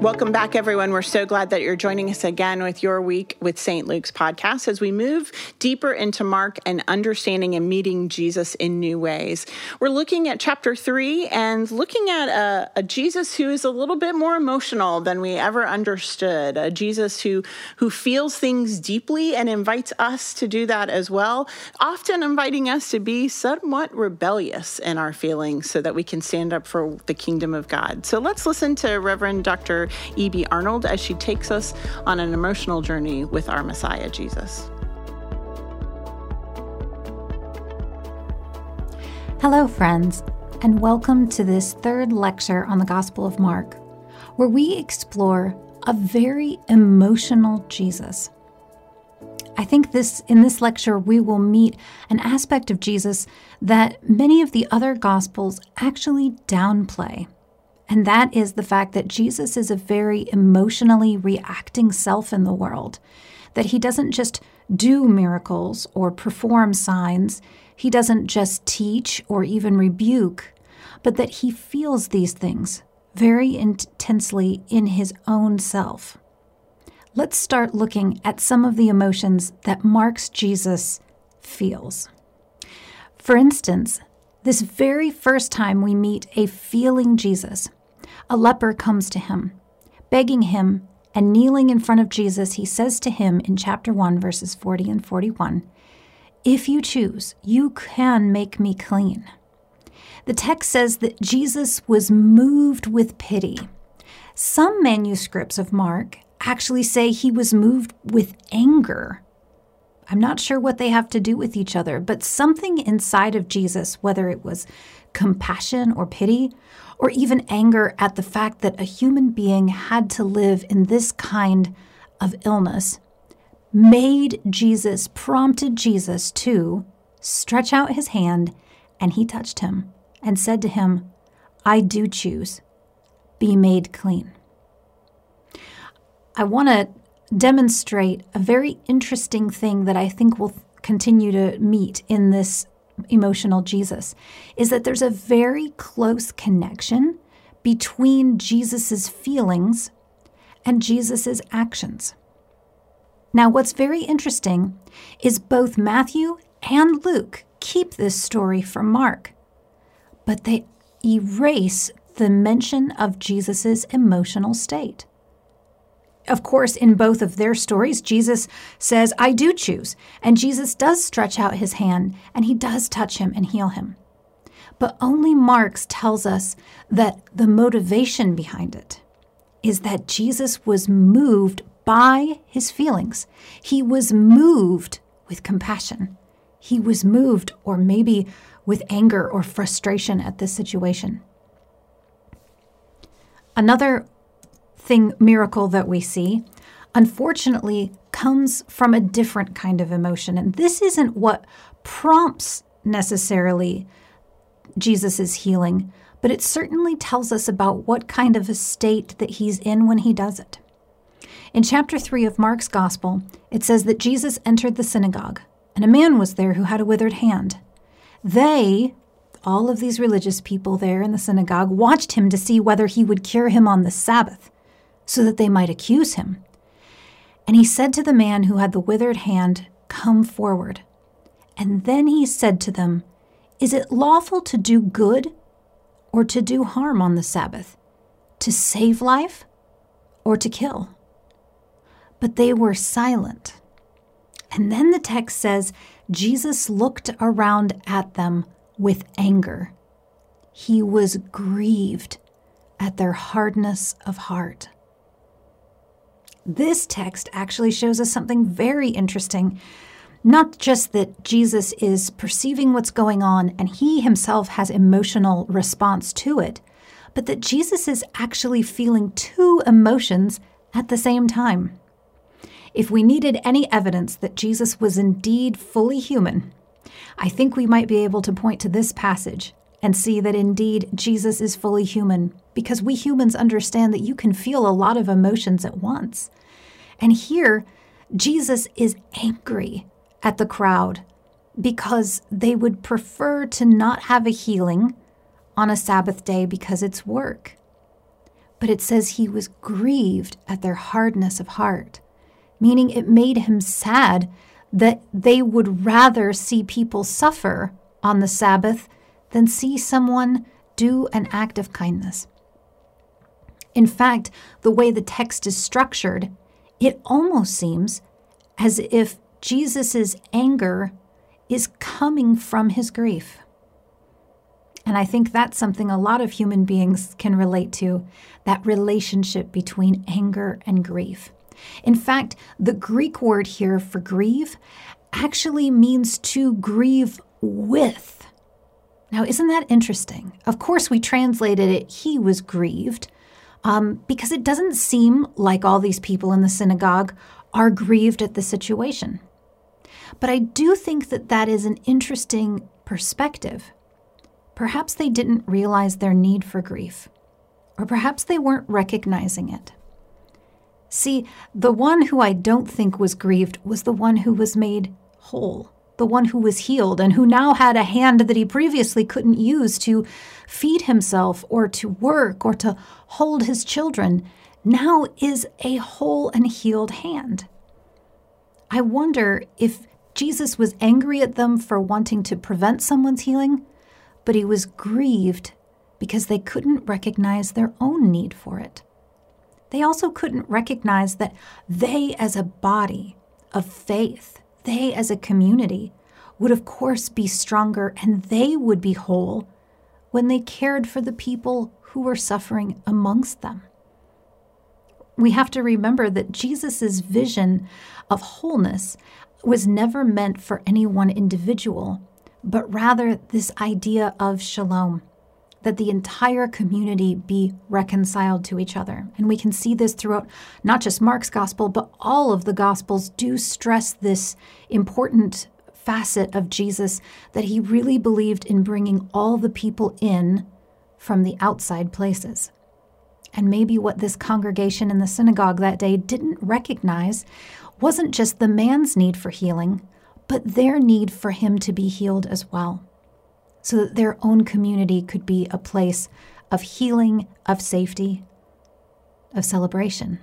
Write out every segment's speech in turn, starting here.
Welcome back, everyone. We're so glad that you're joining us again with your week with St. Luke's podcast as we move deeper into Mark and understanding and meeting Jesus in new ways. We're looking at chapter three and looking at a, a Jesus who is a little bit more emotional than we ever understood. A Jesus who who feels things deeply and invites us to do that as well. Often inviting us to be somewhat rebellious in our feelings so that we can stand up for the kingdom of God. So let's listen to Reverend Dr. E.B. Arnold as she takes us on an emotional journey with our Messiah, Jesus. Hello, friends, and welcome to this third lecture on the Gospel of Mark, where we explore a very emotional Jesus. I think this in this lecture we will meet an aspect of Jesus that many of the other gospels actually downplay. And that is the fact that Jesus is a very emotionally reacting self in the world, that he doesn't just do miracles or perform signs, he doesn't just teach or even rebuke, but that he feels these things very intensely in his own self. Let's start looking at some of the emotions that Mark's Jesus feels. For instance, this very first time we meet a feeling Jesus, a leper comes to him, begging him, and kneeling in front of Jesus, he says to him in chapter 1, verses 40 and 41 If you choose, you can make me clean. The text says that Jesus was moved with pity. Some manuscripts of Mark actually say he was moved with anger. I'm not sure what they have to do with each other, but something inside of Jesus, whether it was compassion or pity, or even anger at the fact that a human being had to live in this kind of illness, made Jesus, prompted Jesus to stretch out his hand, and he touched him and said to him, I do choose, be made clean. I want to demonstrate a very interesting thing that I think will continue to meet in this emotional Jesus is that there's a very close connection between Jesus's feelings and Jesus's actions. Now, what's very interesting is both Matthew and Luke keep this story from Mark, but they erase the mention of Jesus's emotional state. Of course, in both of their stories, Jesus says, I do choose. And Jesus does stretch out his hand and he does touch him and heal him. But only Mark's tells us that the motivation behind it is that Jesus was moved by his feelings. He was moved with compassion. He was moved, or maybe with anger or frustration at this situation. Another thing miracle that we see unfortunately comes from a different kind of emotion and this isn't what prompts necessarily Jesus' healing but it certainly tells us about what kind of a state that he's in when he does it. In chapter 3 of Mark's Gospel, it says that Jesus entered the synagogue, and a man was there who had a withered hand. They, all of these religious people there in the synagogue, watched him to see whether he would cure him on the Sabbath so that they might accuse him. And he said to the man who had the withered hand, Come forward. And then he said to them, Is it lawful to do good or to do harm on the Sabbath? To save life or to kill? But they were silent. And then the text says, Jesus looked around at them with anger. He was grieved at their hardness of heart. This text actually shows us something very interesting. Not just that Jesus is perceiving what's going on and he himself has emotional response to it, but that Jesus is actually feeling two emotions at the same time. If we needed any evidence that Jesus was indeed fully human, I think we might be able to point to this passage and see that indeed Jesus is fully human because we humans understand that you can feel a lot of emotions at once. And here, Jesus is angry at the crowd because they would prefer to not have a healing on a Sabbath day because it's work. but it says he was grieved at their hardness of heart, meaning it made him sad that they would rather see people suffer on the Sabbath than see someone do an act of kindness. In fact, the way the text is structured, it almost seems as if Jesus' anger is coming from his grief. And I think that's something a lot of human beings can relate to that relationship between anger and grief. In fact, the Greek word here for grieve actually means to grieve with. Now, isn't that interesting? Of course, we translated it, he was grieved, um, because it doesn't seem like all these people in the synagogue are grieved at the situation. But I do think that that is an interesting perspective. Perhaps they didn't realize their need for grief, or perhaps they weren't recognizing it. See, the one who I don't think was grieved was the one who was made whole, the one who was healed, and who now had a hand that he previously couldn't use to feed himself or to work or to hold his children, now is a whole and healed hand. I wonder if Jesus was angry at them for wanting to prevent someone's healing, but he was grieved because they couldn't recognize their own need for it. They also couldn't recognize that they, as a body of faith, they, as a community, would of course be stronger and they would be whole when they cared for the people who were suffering amongst them. We have to remember that Jesus' vision of wholeness was never meant for any one individual, but rather this idea of shalom, that the entire community be reconciled to each other. And we can see this throughout not just Mark's gospel, but all of the gospels do stress this important facet of Jesus that he really believed in bringing all the people in from the outside places. And maybe what this congregation in the synagogue that day didn't recognize wasn't just the man's need for healing, but their need for him to be healed as well, so that their own community could be a place of healing, of safety, of celebration.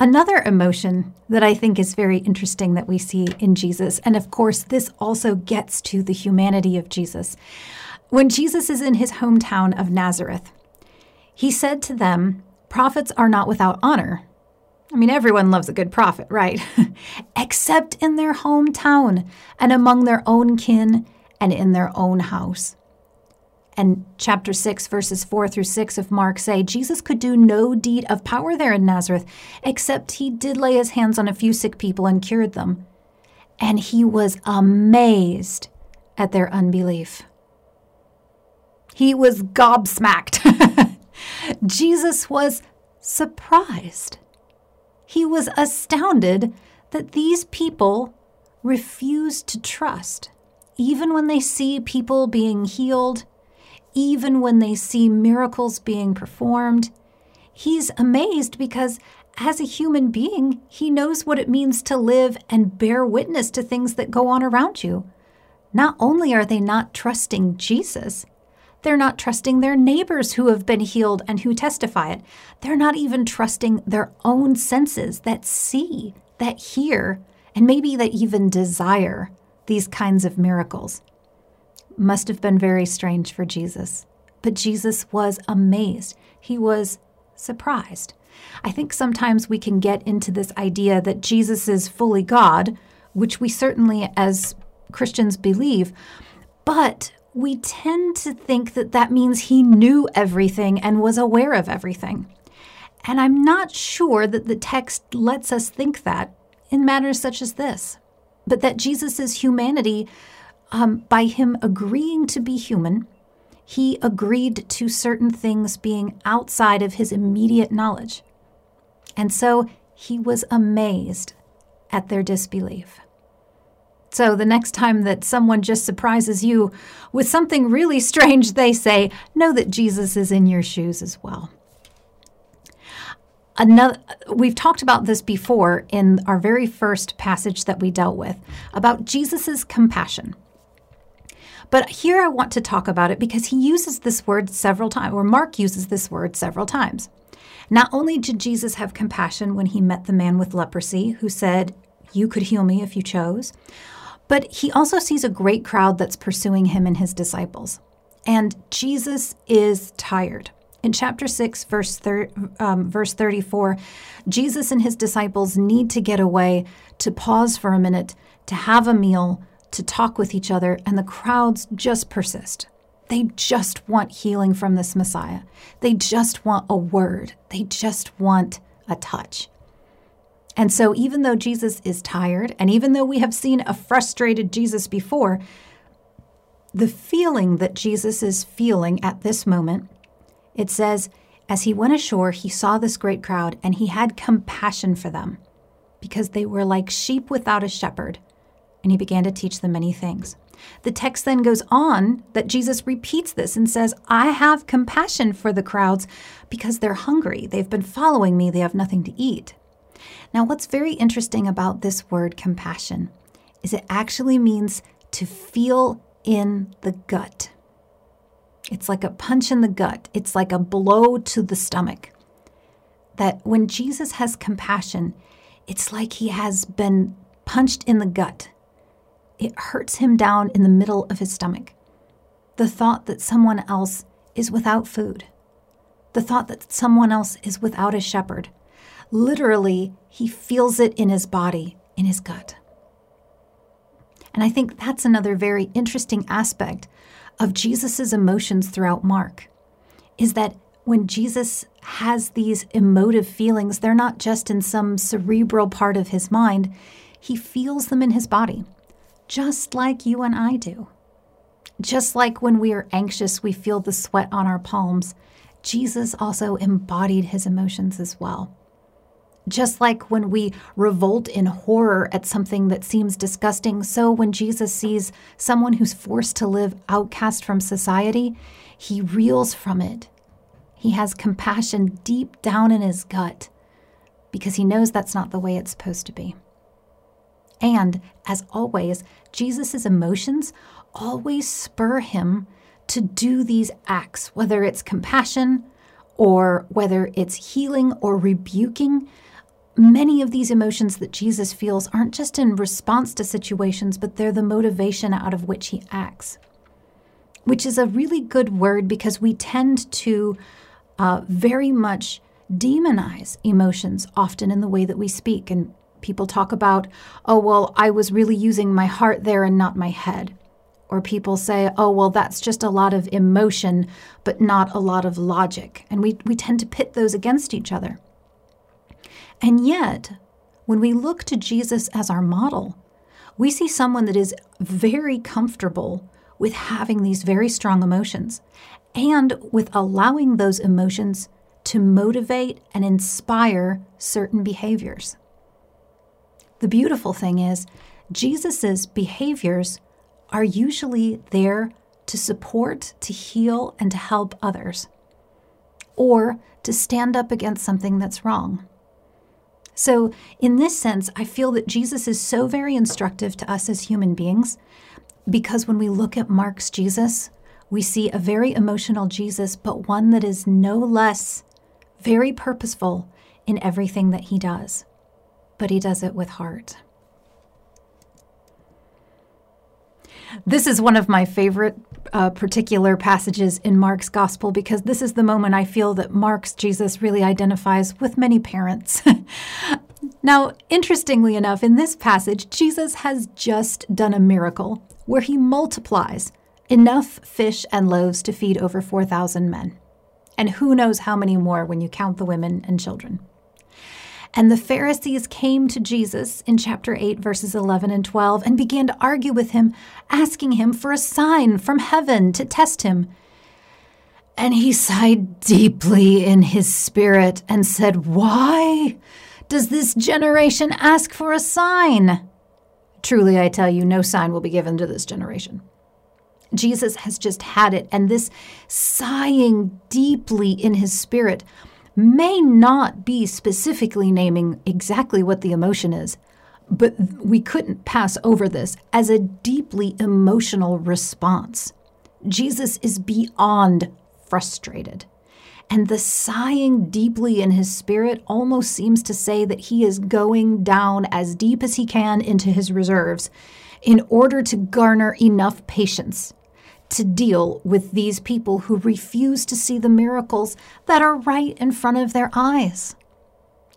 Another emotion that I think is very interesting that we see in Jesus, and of course, this also gets to the humanity of Jesus. When Jesus is in his hometown of Nazareth, he said to them, Prophets are not without honor. I mean, everyone loves a good prophet, right? Except in their hometown and among their own kin and in their own house. And chapter 6, verses 4 through 6 of Mark say Jesus could do no deed of power there in Nazareth, except he did lay his hands on a few sick people and cured them. And he was amazed at their unbelief. He was gobsmacked. Jesus was surprised. He was astounded that these people refuse to trust, even when they see people being healed, even when they see miracles being performed. He's amazed because, as a human being, he knows what it means to live and bear witness to things that go on around you. Not only are they not trusting Jesus, they're not trusting their neighbors who have been healed and who testify it. They're not even trusting their own senses that see, that hear, and maybe that even desire these kinds of miracles. Must have been very strange for Jesus. But Jesus was amazed. He was surprised. I think sometimes we can get into this idea that Jesus is fully God, which we certainly as Christians believe, but we tend to think that that means he knew everything and was aware of everything. And I'm not sure that the text lets us think that in matters such as this, but that Jesus' humanity, um, by him agreeing to be human, he agreed to certain things being outside of his immediate knowledge. And so he was amazed at their disbelief. So the next time that someone just surprises you with something really strange, they say, Know that Jesus is in your shoes as well. Another, we've talked about this before in our very first passage that we dealt with about Jesus' compassion. But here I want to talk about it because he uses this word several times, or Mark uses this word several times. Not only did Jesus have compassion when he met the man with leprosy who said, You could heal me if you chose, but he also sees a great crowd that's pursuing him and his disciples. And Jesus is tired. In chapter 6, verse, thir- um, verse 34, Jesus and his disciples need to get away, to pause for a minute, to have a meal, to talk with each other, and the crowds just persist. They just want healing from this Messiah. They just want a word. They just want a touch. And so, even though Jesus is tired, and even though we have seen a frustrated Jesus before, the feeling that Jesus is feeling at this moment it says, As he went ashore, he saw this great crowd, and he had compassion for them, because they were like sheep without a shepherd, and he began to teach them many things. The text then goes on that Jesus repeats this and says, I have compassion for the crowds because they're hungry. They've been following me, they have nothing to eat. Now, what's very interesting about this word compassion is it actually means to feel in the gut. It's like a punch in the gut, it's like a blow to the stomach. That when Jesus has compassion, it's like he has been punched in the gut. It hurts him down in the middle of his stomach. The thought that someone else is without food, the thought that someone else is without a shepherd. Literally, he feels it in his body, in his gut. And I think that's another very interesting aspect of Jesus' emotions throughout Mark is that when Jesus has these emotive feelings, they're not just in some cerebral part of his mind, he feels them in his body, just like you and I do. Just like when we are anxious, we feel the sweat on our palms, Jesus also embodied his emotions as well. Just like when we revolt in horror at something that seems disgusting, so when Jesus sees someone who's forced to live outcast from society, he reels from it. He has compassion deep down in his gut because he knows that's not the way it's supposed to be. And as always, Jesus' emotions always spur him to do these acts, whether it's compassion or whether it's healing or rebuking many of these emotions that Jesus feels aren't just in response to situations, but they're the motivation out of which he acts, which is a really good word because we tend to uh, very much demonize emotions often in the way that we speak. And people talk about, oh, well, I was really using my heart there and not my head. Or people say, oh, well, that's just a lot of emotion, but not a lot of logic. And we, we tend to pit those against each other. And yet, when we look to Jesus as our model, we see someone that is very comfortable with having these very strong emotions and with allowing those emotions to motivate and inspire certain behaviors. The beautiful thing is, Jesus' behaviors are usually there to support, to heal, and to help others, or to stand up against something that's wrong. So, in this sense, I feel that Jesus is so very instructive to us as human beings because when we look at Mark's Jesus, we see a very emotional Jesus, but one that is no less very purposeful in everything that he does. But he does it with heart. This is one of my favorite uh, particular passages in Mark's gospel because this is the moment I feel that Mark's Jesus really identifies with many parents. now, interestingly enough, in this passage, Jesus has just done a miracle where he multiplies enough fish and loaves to feed over 4,000 men. And who knows how many more when you count the women and children. And the Pharisees came to Jesus in chapter 8, verses 11 and 12, and began to argue with him, asking him for a sign from heaven to test him. And he sighed deeply in his spirit and said, Why does this generation ask for a sign? Truly, I tell you, no sign will be given to this generation. Jesus has just had it, and this sighing deeply in his spirit may not be specifically naming exactly what the emotion is, but we couldn't pass over this as a deeply emotional response. Jesus is beyond frustrated. And the sighing deeply in his spirit almost seems to say that he is going down as deep as he can into his reserves in order to garner enough patience to deal with these people who refuse to see the miracles that are right in front of their eyes.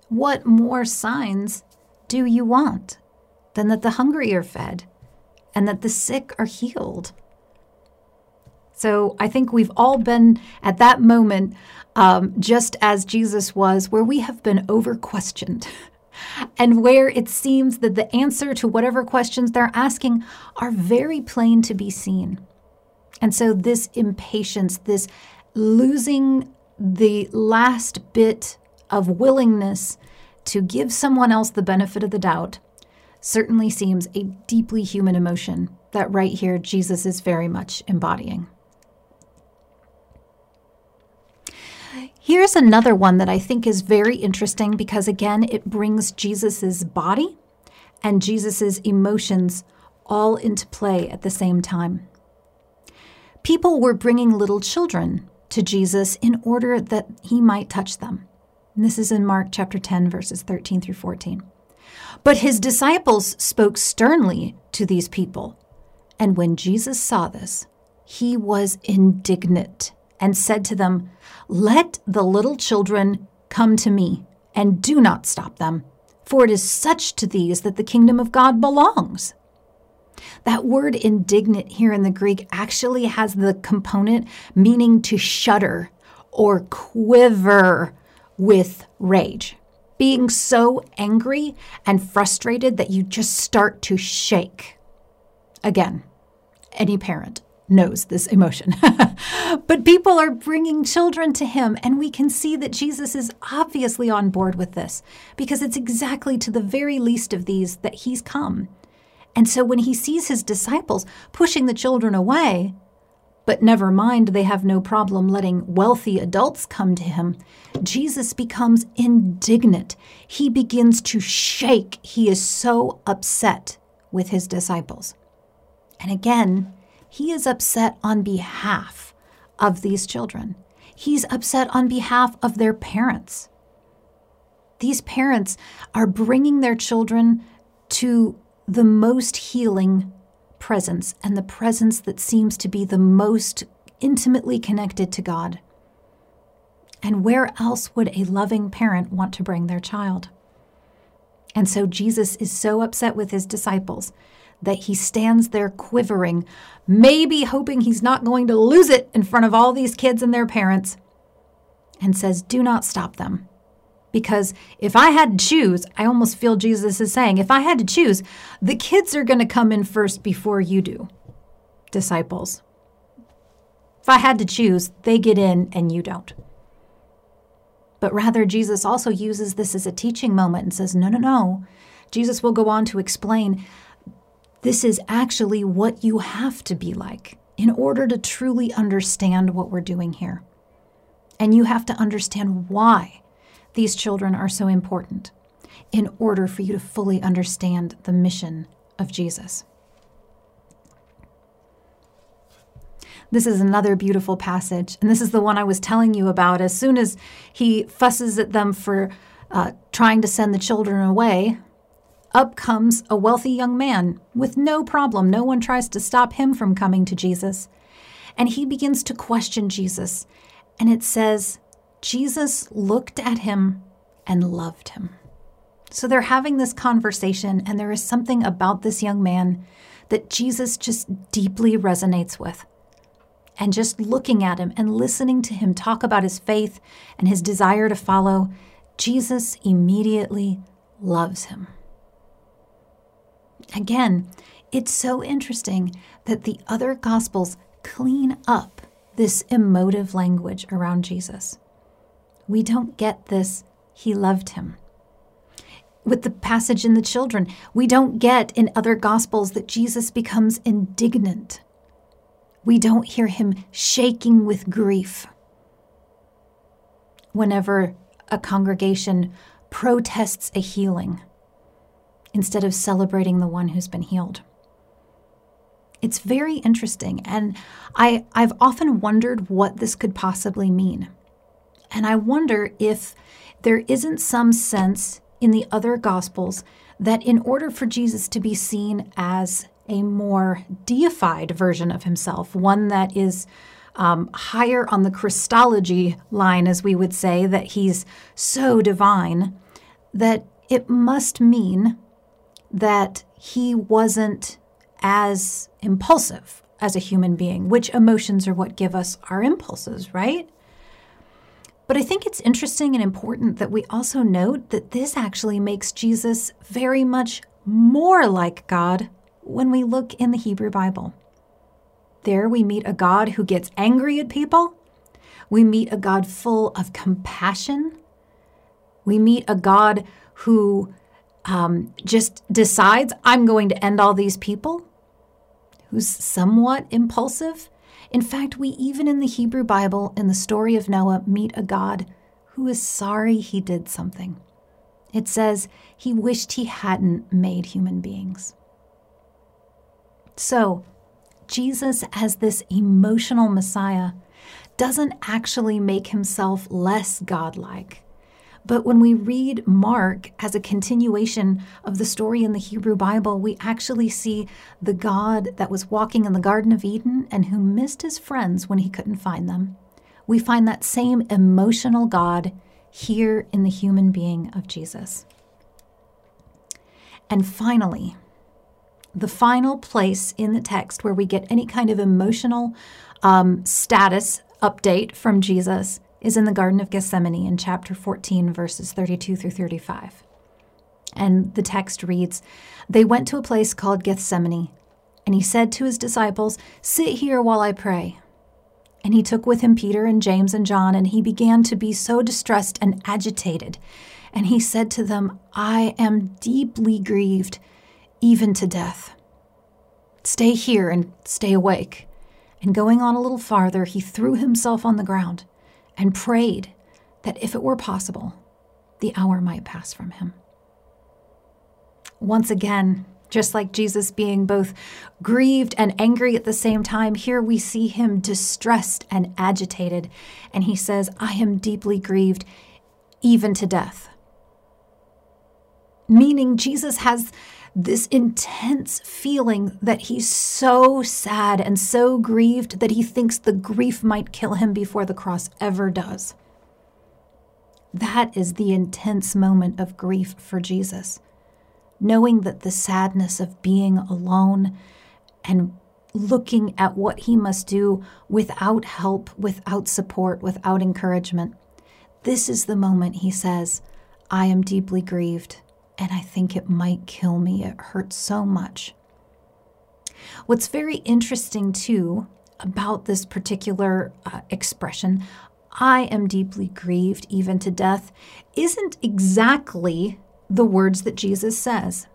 What more signs do you want than that the hungry are fed and that the sick are healed? So I think we've all been at that moment, um, just as Jesus was, where we have been over questioned. and where it seems that the answer to whatever questions they're asking are very plain to be seen. And so, this impatience, this losing the last bit of willingness to give someone else the benefit of the doubt, certainly seems a deeply human emotion that right here Jesus is very much embodying. Here's another one that I think is very interesting because, again, it brings Jesus's body and Jesus's emotions all into play at the same time. People were bringing little children to Jesus in order that he might touch them. And this is in Mark chapter 10, verses 13 through 14. But his disciples spoke sternly to these people. And when Jesus saw this, he was indignant and said to them, Let the little children come to me, and do not stop them, for it is such to these that the kingdom of God belongs. That word indignant here in the Greek actually has the component meaning to shudder or quiver with rage. Being so angry and frustrated that you just start to shake. Again, any parent knows this emotion. but people are bringing children to him, and we can see that Jesus is obviously on board with this because it's exactly to the very least of these that he's come. And so when he sees his disciples pushing the children away, but never mind, they have no problem letting wealthy adults come to him. Jesus becomes indignant. He begins to shake. He is so upset with his disciples. And again, he is upset on behalf of these children. He's upset on behalf of their parents. These parents are bringing their children to the most healing presence and the presence that seems to be the most intimately connected to God. And where else would a loving parent want to bring their child? And so Jesus is so upset with his disciples that he stands there quivering, maybe hoping he's not going to lose it in front of all these kids and their parents, and says, Do not stop them. Because if I had to choose, I almost feel Jesus is saying, if I had to choose, the kids are going to come in first before you do, disciples. If I had to choose, they get in and you don't. But rather, Jesus also uses this as a teaching moment and says, no, no, no. Jesus will go on to explain this is actually what you have to be like in order to truly understand what we're doing here. And you have to understand why these children are so important in order for you to fully understand the mission of Jesus. This is another beautiful passage, and this is the one I was telling you about. As soon as he fusses at them for uh, trying to send the children away, up comes a wealthy young man with no problem. No one tries to stop him from coming to Jesus. And he begins to question Jesus. And it says, Jesus looked at him and loved him. So they're having this conversation, and there is something about this young man that Jesus just deeply resonates with. And just looking at him and listening to him talk about his faith and his desire to follow, Jesus immediately loves him. Again, it's so interesting that the other gospels clean up this emotive language around Jesus we don't get this, he loved him. With the passage in the children, we don't get in other gospels that Jesus becomes indignant. We don't hear him shaking with grief. Whenever a congregation protests a healing, instead of celebrating the one who's been healed. It's very interesting, and I, I've often wondered what this could possibly mean. And I wonder if there isn't some sense in the other Gospels that in order for Jesus to be seen as a more deified version of himself, one that is um, higher on the Christology line, as we would say, that he's so divine, that it must mean that he wasn't as impulsive as a human being, which emotions are what give us our impulses, right? But I think it's interesting and important that we also note that this actually makes Jesus very much more like God when we look in the Hebrew Bible. There we meet a God who gets angry at people. We meet a God full of compassion. We meet a God who um, just decides, I'm going to end all these people, who's somewhat impulsive. In fact, we even in the Hebrew Bible, in the story of Noah, meet a God who is sorry he did something. It says he wished he hadn't made human beings. So, Jesus, as this emotional Messiah, doesn't actually make himself less godlike. But when we read Mark as a continuation of the story in the Hebrew Bible, we actually see the God that was walking in the Garden of Eden and who missed his friends when he couldn't find them. We find that same emotional God here in the human being of Jesus. And finally, the final place in the text where we get any kind of emotional um, status update from Jesus is in the Garden of Gethsemane in chapter 14, verses 32 through 35. And the text reads They went to a place called Gethsemane, and he said to his disciples, Sit here while I pray. And he took with him Peter and James and John, and he began to be so distressed and agitated. And he said to them, I am deeply grieved even to death. Stay here and stay awake. And going on a little farther, he threw himself on the ground and prayed that if it were possible, the hour might pass from him. Once again, just like Jesus being both grieved and angry at the same time, here we see him distressed and agitated. And he says, I am deeply grieved, even to death. Meaning, Jesus has this intense feeling that he's so sad and so grieved that he thinks the grief might kill him before the cross ever does. That is the intense moment of grief for Jesus. Knowing that the sadness of being alone and looking at what he must do without help, without support, without encouragement. This is the moment he says, I am deeply grieved and I think it might kill me. It hurts so much. What's very interesting, too, about this particular uh, expression, I am deeply grieved, even to death, isn't exactly the words that Jesus says.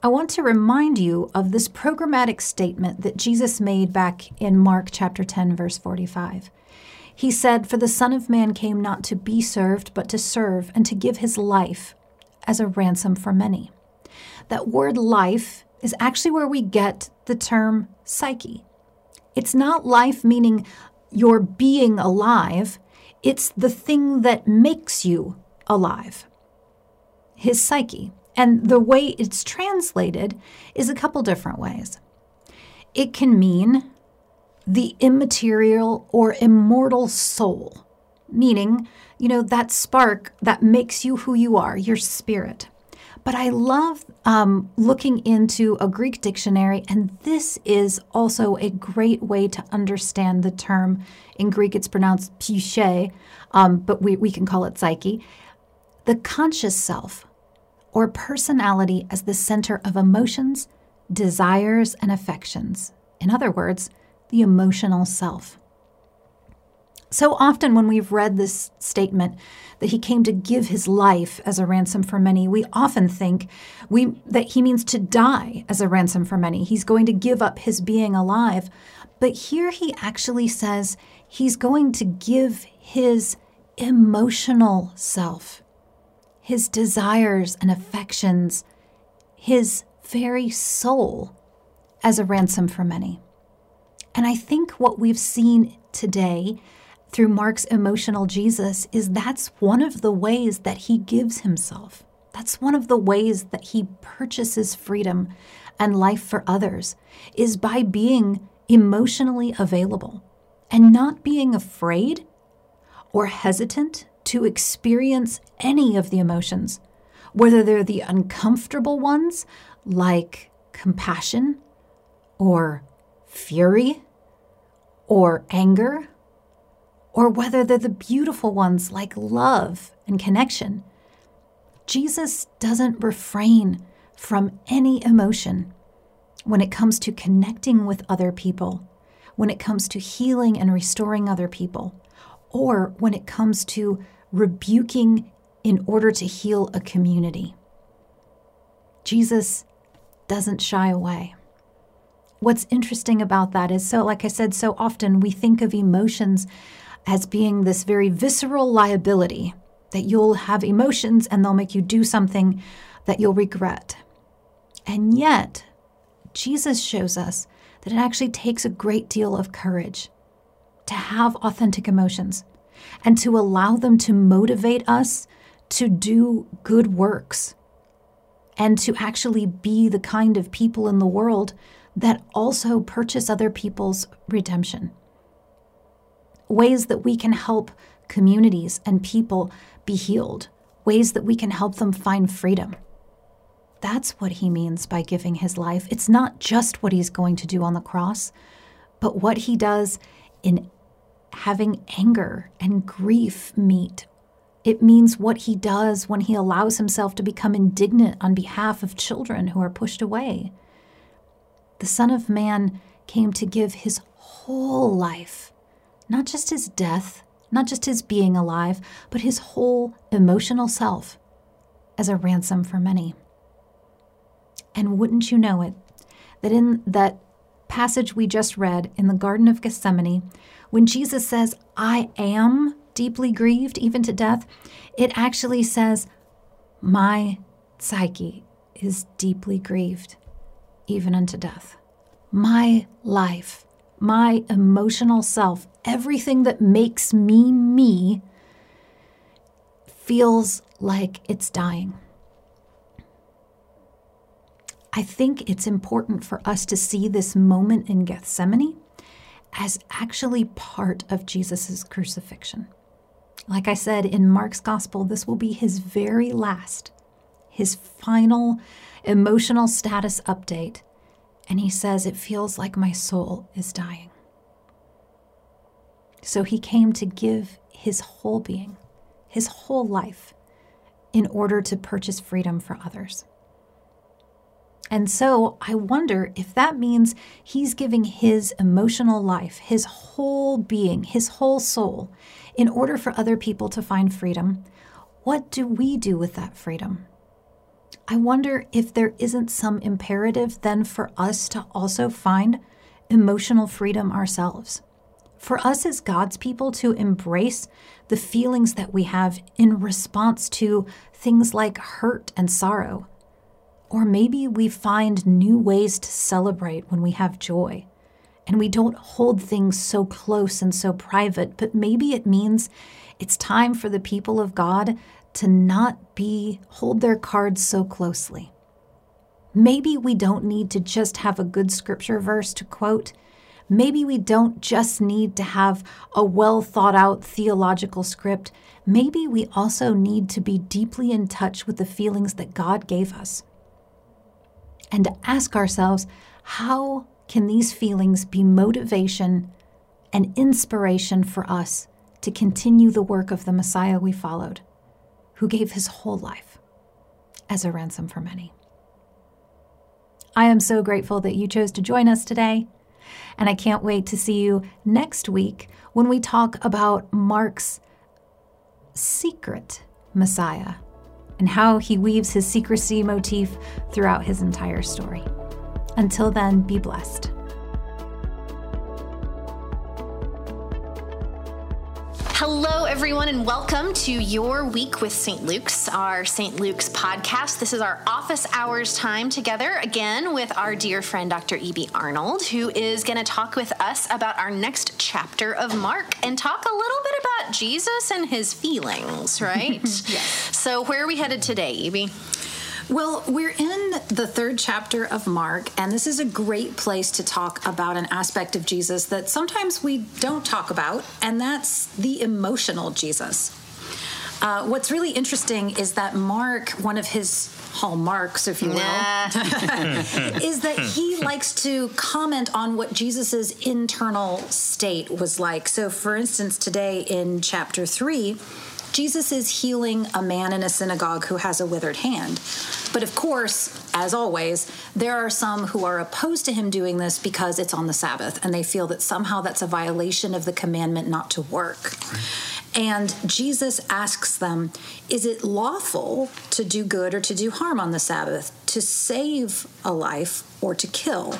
I want to remind you of this programmatic statement that Jesus made back in Mark chapter 10, verse 45. He said, For the Son of Man came not to be served, but to serve, and to give his life as a ransom for many. That word life is actually where we get the term psyche. It's not life meaning your being alive, it's the thing that makes you alive. His psyche. And the way it's translated is a couple different ways. It can mean the immaterial or immortal soul, meaning you know, that spark that makes you who you are, your spirit. But I love um, looking into a Greek dictionary, and this is also a great way to understand the term. In Greek, it's pronounced psyche, um, but we, we can call it psyche. The conscious self, or personality as the center of emotions, desires, and affections. In other words, the emotional self. So often, when we've read this statement that he came to give his life as a ransom for many, we often think we, that he means to die as a ransom for many. He's going to give up his being alive. But here he actually says he's going to give his emotional self, his desires and affections, his very soul as a ransom for many. And I think what we've seen today through Mark's emotional Jesus is that's one of the ways that he gives himself. That's one of the ways that he purchases freedom and life for others is by being emotionally available and not being afraid or hesitant to experience any of the emotions, whether they're the uncomfortable ones like compassion or fury or anger, or whether they're the beautiful ones like love and connection. Jesus doesn't refrain from any emotion when it comes to connecting with other people, when it comes to healing and restoring other people, or when it comes to rebuking in order to heal a community. Jesus doesn't shy away. What's interesting about that is so, like I said, so often we think of emotions as being this very visceral liability that you'll have emotions and they'll make you do something that you'll regret. And yet, Jesus shows us that it actually takes a great deal of courage to have authentic emotions and to allow them to motivate us to do good works and to actually be the kind of people in the world that also purchase other people's redemption. Ways that we can help communities and people be healed, ways that we can help them find freedom. That's what he means by giving his life. It's not just what he's going to do on the cross, but what he does in having anger and grief meet. It means what he does when he allows himself to become indignant on behalf of children who are pushed away. The Son of Man came to give his whole life, not just his death, not just his being alive, but his whole emotional self as a ransom for many. And wouldn't you know it, that in that passage we just read in the Garden of Gethsemane, when Jesus says, I am deeply grieved, even to death, it actually says, My psyche is deeply grieved, even unto death. My life, my emotional self, everything that makes me me, feels like it's dying. I think it's important for us to see this moment in Gethsemane as actually part of Jesus' crucifixion. Like I said in Mark's gospel, this will be his very last, his final emotional status update. And he says, It feels like my soul is dying. So he came to give his whole being, his whole life, in order to purchase freedom for others. And so I wonder if that means he's giving his emotional life, his whole being, his whole soul, in order for other people to find freedom. What do we do with that freedom? I wonder if there isn't some imperative then for us to also find emotional freedom ourselves. For us as God's people to embrace the feelings that we have in response to things like hurt and sorrow or maybe we find new ways to celebrate when we have joy. And we don't hold things so close and so private, but maybe it means it's time for the people of God to not be hold their cards so closely. Maybe we don't need to just have a good scripture verse to quote. Maybe we don't just need to have a well thought out theological script. Maybe we also need to be deeply in touch with the feelings that God gave us and to ask ourselves how can these feelings be motivation and inspiration for us to continue the work of the Messiah we followed, who gave his whole life as a ransom for many? I am so grateful that you chose to join us today, and I can't wait to see you next week when we talk about Mark's secret Messiah and how he weaves his secrecy motif throughout his entire story. Until then, be blessed. Hello, everyone, and welcome to Your Week with St. Luke's, our St. Luke's podcast. This is our office hours time together again with our dear friend, Dr. E.B. Arnold, who is going to talk with us about our next chapter of Mark and talk a little bit about Jesus and his feelings, right? yes. So, where are we headed today, E.B.? Well, we're in the third chapter of Mark, and this is a great place to talk about an aspect of Jesus that sometimes we don't talk about, and that's the emotional Jesus. Uh, what's really interesting is that Mark, one of his hallmarks, if you will, nah. is that he likes to comment on what Jesus's internal state was like. So, for instance, today in chapter three, Jesus is healing a man in a synagogue who has a withered hand. But of course, as always, there are some who are opposed to him doing this because it's on the Sabbath and they feel that somehow that's a violation of the commandment not to work. And Jesus asks them, Is it lawful to do good or to do harm on the Sabbath, to save a life or to kill?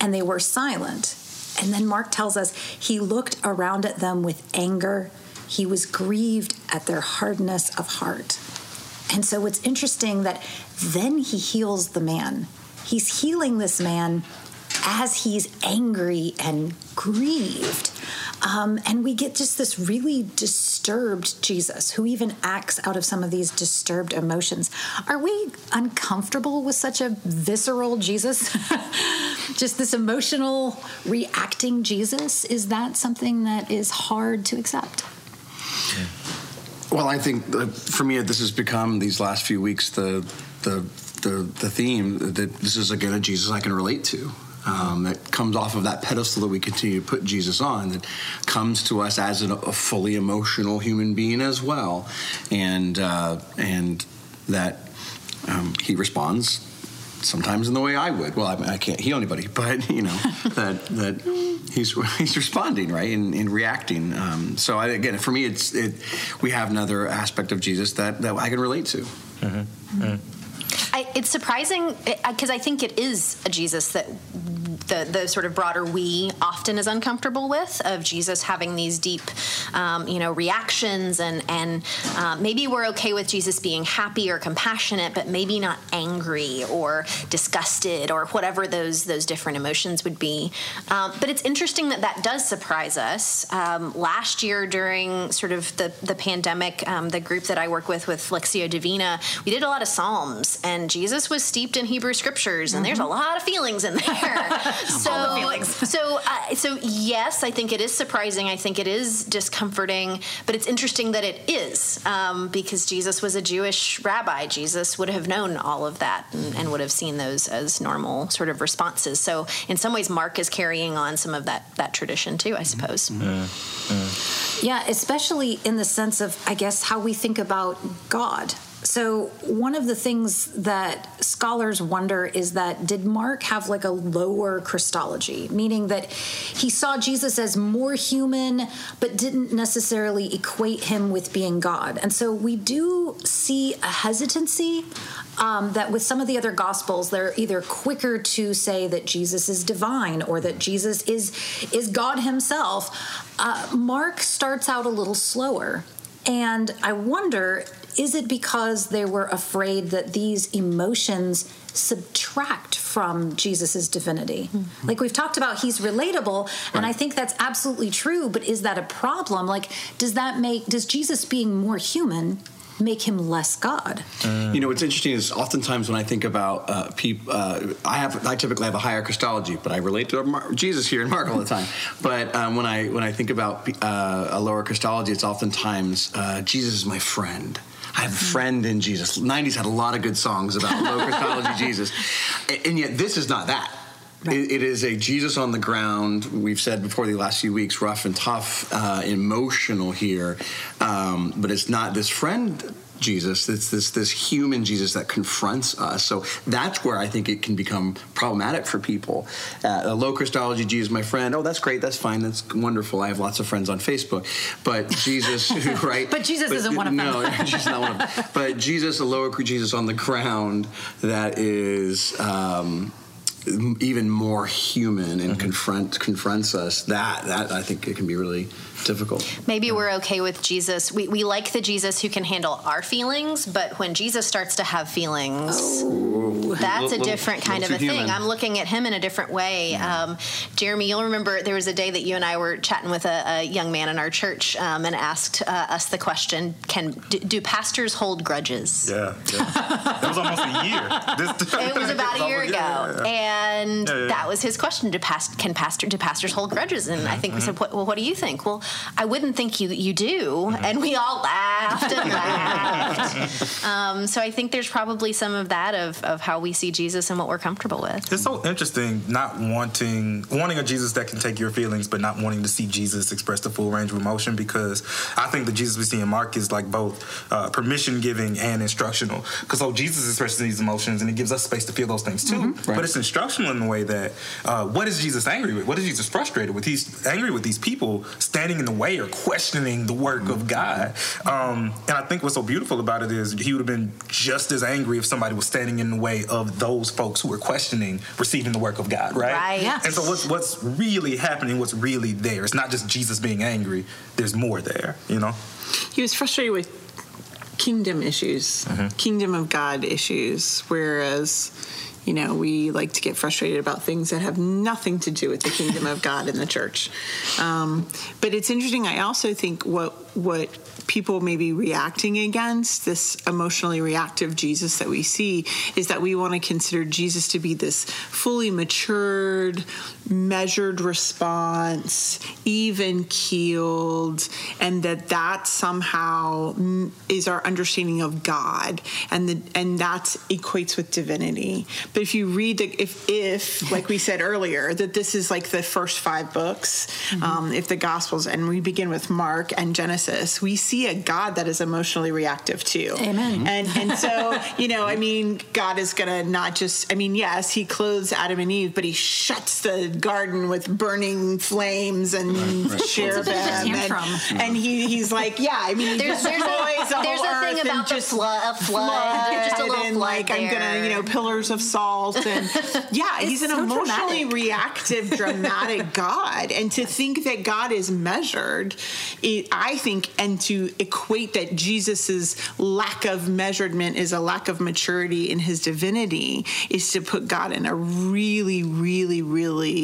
And they were silent. And then Mark tells us he looked around at them with anger he was grieved at their hardness of heart. And so it's interesting that then he heals the man. He's healing this man as he's angry and grieved. Um, and we get just this really disturbed Jesus who even acts out of some of these disturbed emotions. Are we uncomfortable with such a visceral Jesus? just this emotional, reacting Jesus? Is that something that is hard to accept? Well, I think for me, this has become these last few weeks the the the, the theme that this is again a Jesus I can relate to. Um, that comes off of that pedestal that we continue to put Jesus on, that comes to us as an, a fully emotional human being as well, and uh, and that um, he responds sometimes in the way I would. Well, I, mean, I can't heal anybody, but you know that that he's he's responding right and, and reacting. Um, so I, again, for me, it's it, we have another aspect of Jesus that that I can relate to. Mm-hmm. Mm-hmm. I, it's surprising because I think it is a Jesus that the, the sort of broader we often is uncomfortable with of Jesus having these deep, um, you know, reactions and and uh, maybe we're okay with Jesus being happy or compassionate, but maybe not angry or disgusted or whatever those those different emotions would be. Um, but it's interesting that that does surprise us. Um, last year during sort of the the pandemic, um, the group that I work with with Lectio Divina, we did a lot of Psalms, and Jesus was steeped in Hebrew scriptures, and mm-hmm. there's a lot of feelings in there. so, so, uh, so yes, I think it is surprising. I think it is discomforting, but it's interesting that it is um, because Jesus was a Jewish rabbi. Jesus would have known all of that and, and, would have seen those as normal sort of responses. So, in some ways, Mark is carrying on some of that that tradition too. I suppose. Mm-hmm. Yeah, especially in the sense of, I guess, how we think about God so, one of the things that scholars wonder is that did Mark have like a lower Christology, meaning that he saw Jesus as more human, but didn't necessarily equate him with being God? And so, we do see a hesitancy um, that with some of the other gospels, they're either quicker to say that Jesus is divine or that Jesus is is God Himself. Uh, Mark starts out a little slower. And I wonder is it because they were afraid that these emotions subtract from Jesus's divinity? Mm-hmm. Like we've talked about, he's relatable, right. and I think that's absolutely true. But is that a problem? Like, does that make does Jesus being more human make him less God. You know, what's interesting is oftentimes when I think about uh, people, uh, I have I typically have a higher Christology, but I relate to Mar- Jesus here in Mark all the time. but um, when I when I think about uh, a lower Christology, it's oftentimes uh, Jesus is my friend. I have a friend in Jesus. 90s had a lot of good songs about low Christology Jesus. And yet this is not that. Right. It, it is a Jesus on the ground. We've said before the last few weeks, rough and tough, uh, emotional here, um, but it's not this friend Jesus. It's this this human Jesus that confronts us. So that's where I think it can become problematic for people. Uh, a low Christology Jesus, my friend. Oh, that's great. That's fine. That's wonderful. I have lots of friends on Facebook. But Jesus, right? but Jesus but, isn't one of them. No, Jesus not one of them. But Jesus, a lower Jesus on the ground that is. Um, even more human and confront confronts us, that that I think it can be really difficult. Maybe we're okay with Jesus. We, we like the Jesus who can handle our feelings, but when Jesus starts to have feelings, that's a Little- different kind of a thing. human. I'm looking at him in a different way. Um, Jeremy, you'll remember there was a day that you and I were chatting with a, a young man in our church um, and asked uh, us the question: Can do, do pastors hold grudges? Yeah, yeah. that was almost a year. This, It was about a year ago, Yeah, yeah. and Yeah, yeah. that was his question: Do past can pastor do pastors hold grudges? And I think we said, what, "Well, what do you think?" Well, I wouldn't think you you do, and we all laughed and laughed. um, so I think there's probably some of that of of how we see Jesus and what we're comfortable with. It's so interesting not wanting wanting a Jesus that can take your feelings, but not wanting to see Jesus express the full range of emotion. Because I think the Jesus we see in Mark is like both uh, permission giving and instructional. Because so Jesus expresses these emotions and it gives us space to feel those things too. Right. But it's instructional in the way that uh, what is Jesus angry with? What is Jesus frustrated with? He's angry with these people standing in the way or questioning the work of God. Um, and I think what's so beautiful about it is he would have been just as angry if somebody was standing in the way of those folks who were questioning receiving the work of God, right? Right. Yeah. And so what's what's really happening? What's really there? It's not just Jesus being angry. There's more there, you know. He was frustrated with kingdom issues, kingdom of God issues, whereas, you know, we like to get frustrated about things that have nothing to do with the kingdom of God and the church. Um, but it's interesting. I also think what what people may be reacting against this emotionally reactive Jesus that we see is that we want to consider Jesus to be this fully matured, measured response, even keeled, and that that somehow is our understanding of God, and the and that equates with divinity. But if you read the if if like we said earlier that this is like the first five books, um, if the Gospels, and we begin with Mark and Genesis, we see a God that is emotionally reactive too. Amen. And and so you know, I mean, God is gonna not just. I mean, yes, He clothes Adam and Eve, but He shuts the garden with burning flames and cherubim, It's a bit of a and, and he he's like, yeah. I mean, There's there's destroys a, there's a thing earth and about the just flood, a flood. There's just a little and flood like I'm gonna, you know, pillars of salt and yeah, he's an so emotionally dramatic. reactive, dramatic God. And to think that God is measured, it, I think, and to equate that Jesus's lack of measurement is a lack of maturity in his divinity is to put God in a really, really, really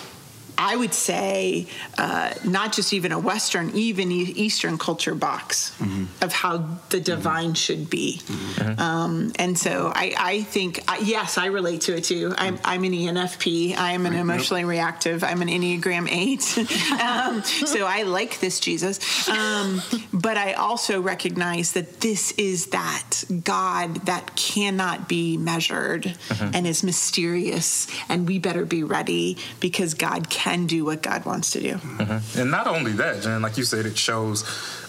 I would say uh, not just even a Western, even Eastern culture box of how the divine should be. Um, and so I, I think, I, yes, I relate to it too. I'm, I'm an ENFP. I am an emotionally reactive. I'm an Enneagram 8. um, so I like this Jesus. Um, but I also recognize that this is that God that cannot be measured and is mysterious. And we better be ready because God can do what God wants to do. Mm-hmm. And not only that, Jen, like you said, it shows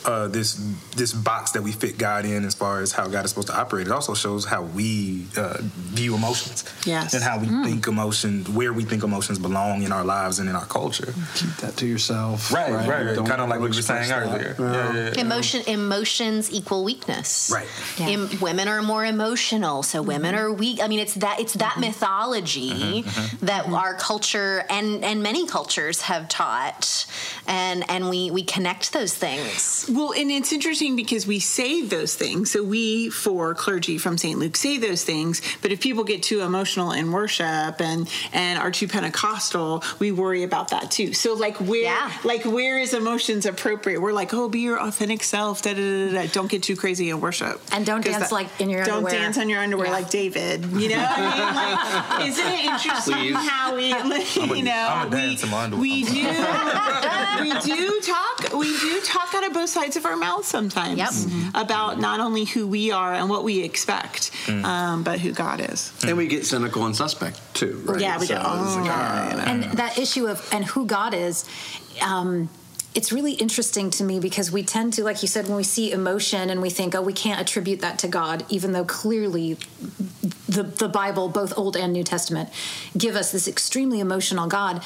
uh, this this box that we fit God in as far as how God is supposed to operate. It also shows how we uh, view emotions, Yes. and how we mm. think emotions, where we think emotions belong in our lives and in our culture. Keep that to yourself. Right, right, Don't kind of like what we were saying that. earlier. Yeah. Yeah, yeah, yeah. Emotion, emotions equal weakness. Right. Yeah. Em- women are more emotional, so mm-hmm. women are weak. I mean, it's that it's that mm-hmm. mythology that our culture and and many cultures have taught, and and we we connect those things. Well, and it's interesting because we say those things. So we, for clergy from St. Luke, say those things. But if people get too emotional in worship and and are too Pentecostal, we worry about that too. So like where Yeah. like where is emotions appropriate? We're like, oh, be your authentic self. Da, da, da, da. Don't get too crazy in worship. And don't dance like in your don't underwear. dance on your underwear Yeah. like David. You know, what I mean, like, isn't it interesting Please. how we, a- you know, we, dance in my underwear. we do we do talk we do talk out of both sides of our mouths sometimes Yep. about not only who we are and what we expect, um, but who God is. And we get cynical and suspect too. Right? Yeah, we so do. it's like, Oh, ah, know. and that issue of and who God is. Um, it's really interesting to me because we tend to, like you said, when we see emotion and we think, oh, we can't attribute that to God, even though clearly the, the Bible, both Old and New Testament, give us this extremely emotional God.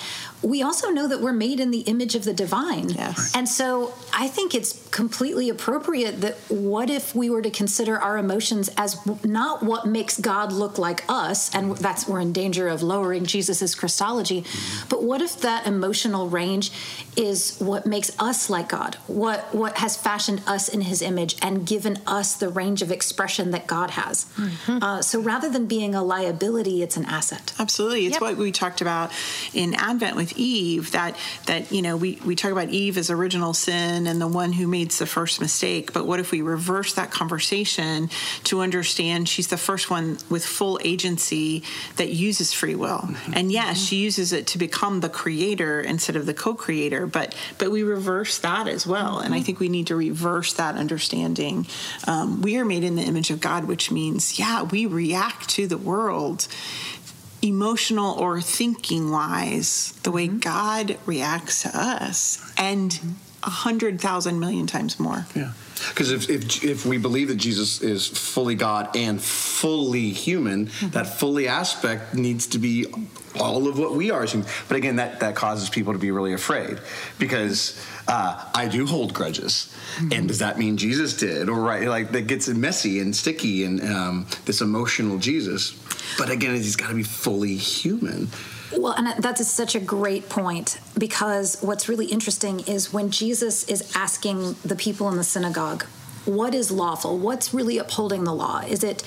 We also know that we're made in the image of the divine. Yes. And so I think it's completely appropriate that what if we were to consider our emotions as not what makes God look like us, and that's we're in danger of lowering Jesus's Christology, but what if that emotional range is what makes us like God, what what has fashioned us in His image and given us the range of expression that God has. Uh, so rather than being a liability, it's an asset. Absolutely. It's Yep. what we talked about in Advent with Eve that that you know, we we talk about Eve as original sin and the one who made the first mistake, but what if we reverse that conversation to understand she's the first one with full agency that uses free will. And yes, she uses it to become the creator instead of the co-creator, but but we reverse that as well. And I think we need to reverse that understanding. Um, we are made in the image of God, which means, yeah, we react to the world emotional or thinking wise the way mm-hmm. God reacts to us and a hundred thousand million times more. Yeah. Because if, if if we believe that Jesus is fully God and fully human, mm-hmm. that fully aspect needs to be all of what we are. But again, that, that causes people to be really afraid because uh, I do hold grudges. And does that mean Jesus did? Or right, like that gets messy and sticky and um, this emotional Jesus. But again, he's got to be fully human. Well, and that's such a great point because what's really interesting is when Jesus is asking the people in the synagogue, what is lawful? What's really upholding the law? Is it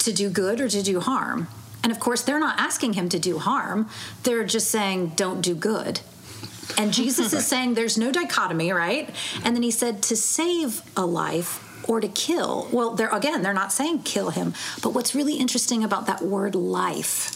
to do good or to do harm? And of course, they're not asking him to do harm, they're just saying, don't do good. And Jesus is saying there's no dichotomy, right? And then he said to save a life or to kill. Well, they're again, they're not saying kill him. But what's really interesting about that word life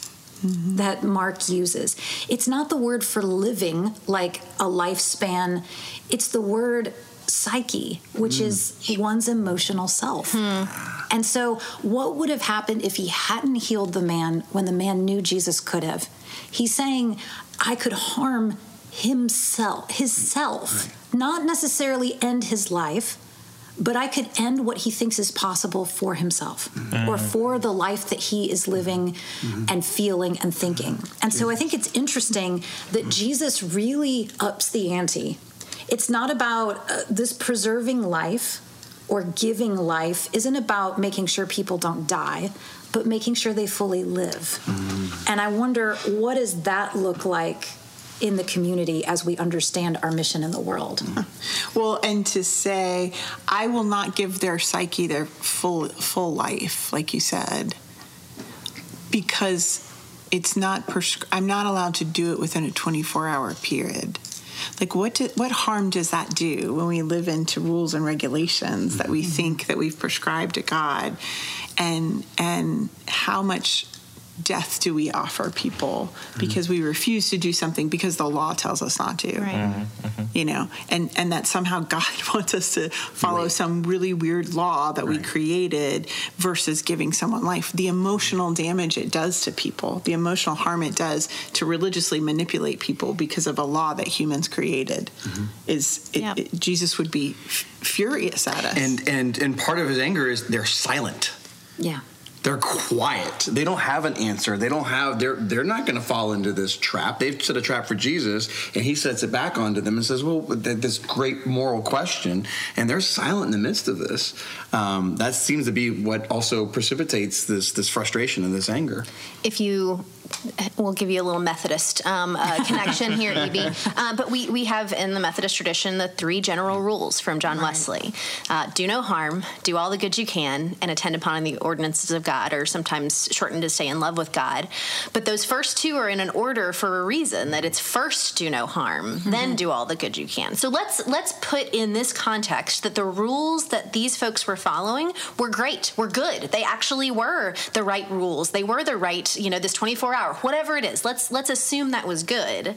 mm-hmm. that Mark uses, it's not the word for living like a lifespan, it's the word psyche, which mm. is one's emotional self. Hmm. And so, what would have happened if he hadn't healed the man when the man knew Jesus could have? He's saying, I could harm himself, his self, not necessarily end his life, but I could end what he thinks is possible for himself mm-hmm. or for the life that he is living mm-hmm. and feeling and thinking. And so I think it's interesting that mm-hmm. Jesus really ups the ante. It's not about uh, this preserving life or giving life, isn't about making sure people don't die, but making sure they fully live. And I wonder what does that look like in the community as we understand our mission in the world? Well, and to say, I will not give their psyche their full full life, like you said, because it's not. Prescri- I'm not allowed to do it within a 24 hour period. Like what? Do, what harm does that do when we live into rules and regulations that we mm-hmm. think that we've prescribed to God, and and how much death do we offer people because we refuse to do something because the law tells us not to Right. Mm-hmm, mm-hmm. you know and and that somehow god wants us to follow some really weird law that we created versus giving someone life the emotional damage it does to people the emotional harm it does to religiously manipulate people because of a law that humans created mm-hmm. is it, Yep. it- jesus would be f- furious at us And and and part of his anger is they're silent. Yeah. They're quiet. They don't have an answer. They don't have. They're they're not going to fall into this trap. They've set a trap for Jesus, and he sets it back onto them and says, "Well, this great moral question," and they're silent in the midst of this. Um, that seems to be what also precipitates this this frustration and this anger. if you we'll give you a little Methodist um, uh, connection here, Evie. Uh, but we, we have in the Methodist tradition the three general rules from John Wesley uh, do no harm, do all the good you can, and attend upon the ordinances of God, or sometimes shortened to stay in love with God. But those first two are in an order for a reason that it's first do no harm, then do all the good you can. So let's let's put in this context that the rules that these folks were following were great, were good. They actually were the right rules. They were the right, you know, this 24 hour, whatever it is. Let's let's assume that was good.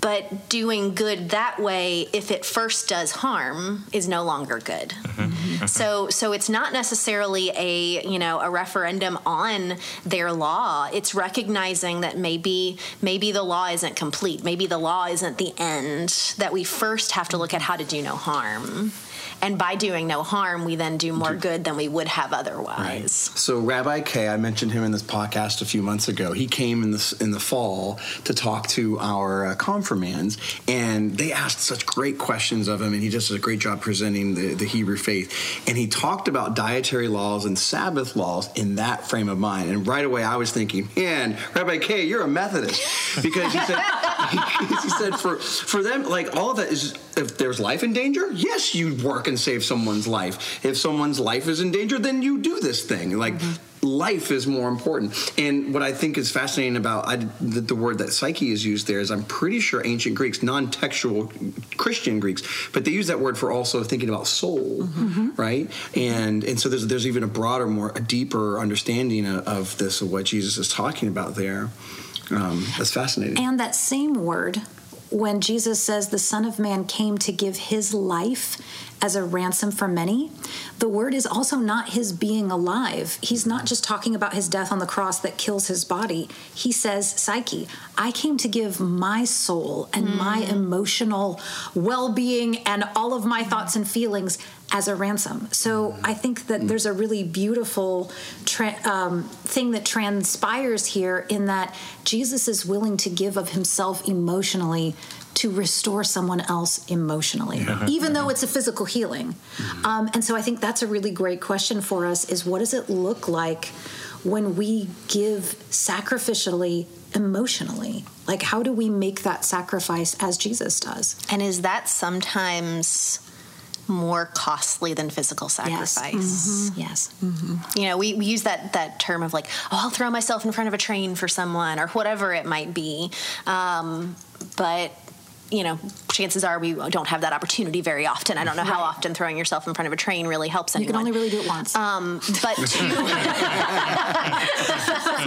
but doing good that way, if it first does harm, is no longer good. Mm-hmm. So, so it's not necessarily a you know a referendum on their law. It's recognizing that maybe maybe the law isn't complete. Maybe the law isn't the end. That we first have to look at how to do no harm and by doing no harm, we then do more good than we would have otherwise. Right. So Rabbi Kay, I mentioned him in this podcast a few months ago. He came in the in the fall to talk to our uh, confirmands, and they asked such great questions of him, and he just did a great job presenting the, the Hebrew faith. And he talked about dietary laws and Sabbath laws in that frame of mind. And right away, I was thinking, man, Rabbi Kay, you're a Methodist, because he said he, he said for for them, like all of that is if there's life in danger, yes, you work and save someone's life. If someone's life is in danger, then you do this thing. Like mm-hmm. life is more important. And what I think is fascinating about I, the, the, word that psyche is used there is I'm pretty sure ancient Greeks, non-textual Christian Greeks, but they use that word for also thinking about soul, mm-hmm. right? And and so there's there's even a broader, more a deeper understanding of, of this of what Jesus is talking about there. Um, that's fascinating. And that same word when Jesus says the Son of Man came to give his life as a ransom for many, the word is also not his being alive. He's not just talking about his death on the cross that kills his body. He says, Psyche, I came to give my soul and mm. my emotional well being and all of my thoughts and feelings as a ransom. So I think that there's a really beautiful tra- um, thing that transpires here in that Jesus is willing to give of himself emotionally to restore someone else emotionally, yeah. even though it's a physical healing. Mm-hmm. Um, and so I think that's a really great question for us: is what does it look like when we give sacrificially emotionally? Like, how do we make that sacrifice as Jesus does? And is that sometimes more costly than physical sacrifice. Yes. Mm-hmm. yes. Mm-hmm. You know, we, we, use that that term of like, oh, I'll throw myself in front of a train for someone or whatever it might be. Um, but you know, chances are we don't have that opportunity very often. I don't know how often throwing yourself in front of a train really helps anyone. You can only really do it once. Um, but to,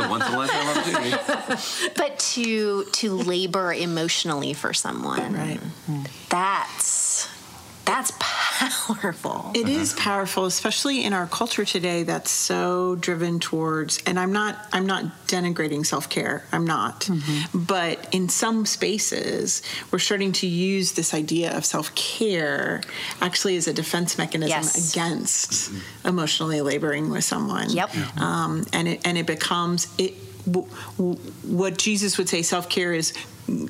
once in a lifetime opportunity. But to to labor emotionally for someone, right? That's that's powerful. It is powerful, especially in our culture today that's so driven towards and I'm not I'm not denigrating self-care. I'm not. Mm-hmm. But in some spaces we're starting to use this idea of self-care actually as a defense mechanism yes. against mm-hmm. emotionally laboring with someone. Yep. Um, and it and it becomes it what Jesus would say self care is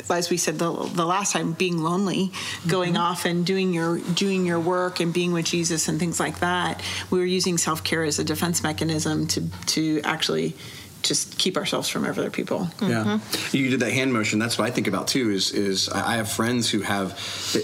as we said the, the last time being lonely going mm-hmm. off and doing your doing your work and being with jesus and things like that we were using self-care as a defense mechanism to to actually just keep ourselves from other people. Mm-hmm. Yeah, you did that hand motion. That's what I think about too. Is is I have friends who have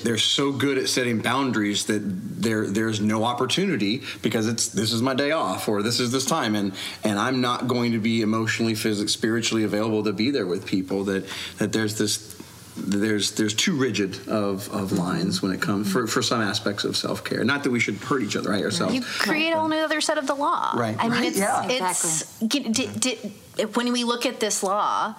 they're so good at setting boundaries that there there's no opportunity because it's this is my day off or this is this time and and I'm not going to be emotionally, physically, spiritually available to be there with people. That that there's this there's there's too rigid of, of lines when it comes for, for some aspects of self care. Not that we should hurt each other, right? Ourselves. You create a whole other set of the law. Right. I mean, right. it's yeah. it's did, did, when we look at this law.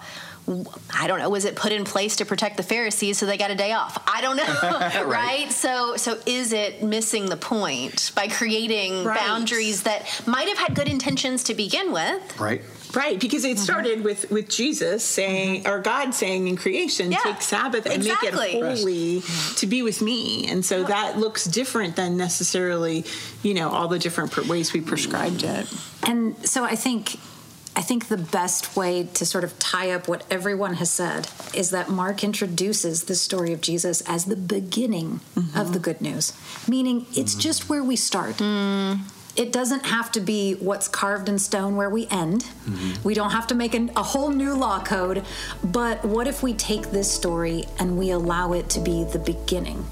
I don't know. Was it put in place to protect the Pharisees so they got a day off? I don't know. right. right. So, so is it missing the point by creating right. boundaries that might have had good intentions to begin with? Right. Right, because it started mm-hmm. with with Jesus saying, mm-hmm. or God saying in creation, yeah, take Sabbath and exactly. make it holy Rest. to be with me. And so yeah. that looks different than necessarily, you know, all the different ways we prescribed it. And so I think I think the best way to sort of tie up what everyone has said is that Mark introduces the story of Jesus as the beginning mm-hmm. of the good news, meaning it's mm-hmm. just where we start. Mm it doesn't have to be what's carved in stone where we end. Mm-hmm. We don't have to make an, a whole new law code. But what if we take this story and we allow it to be the beginning?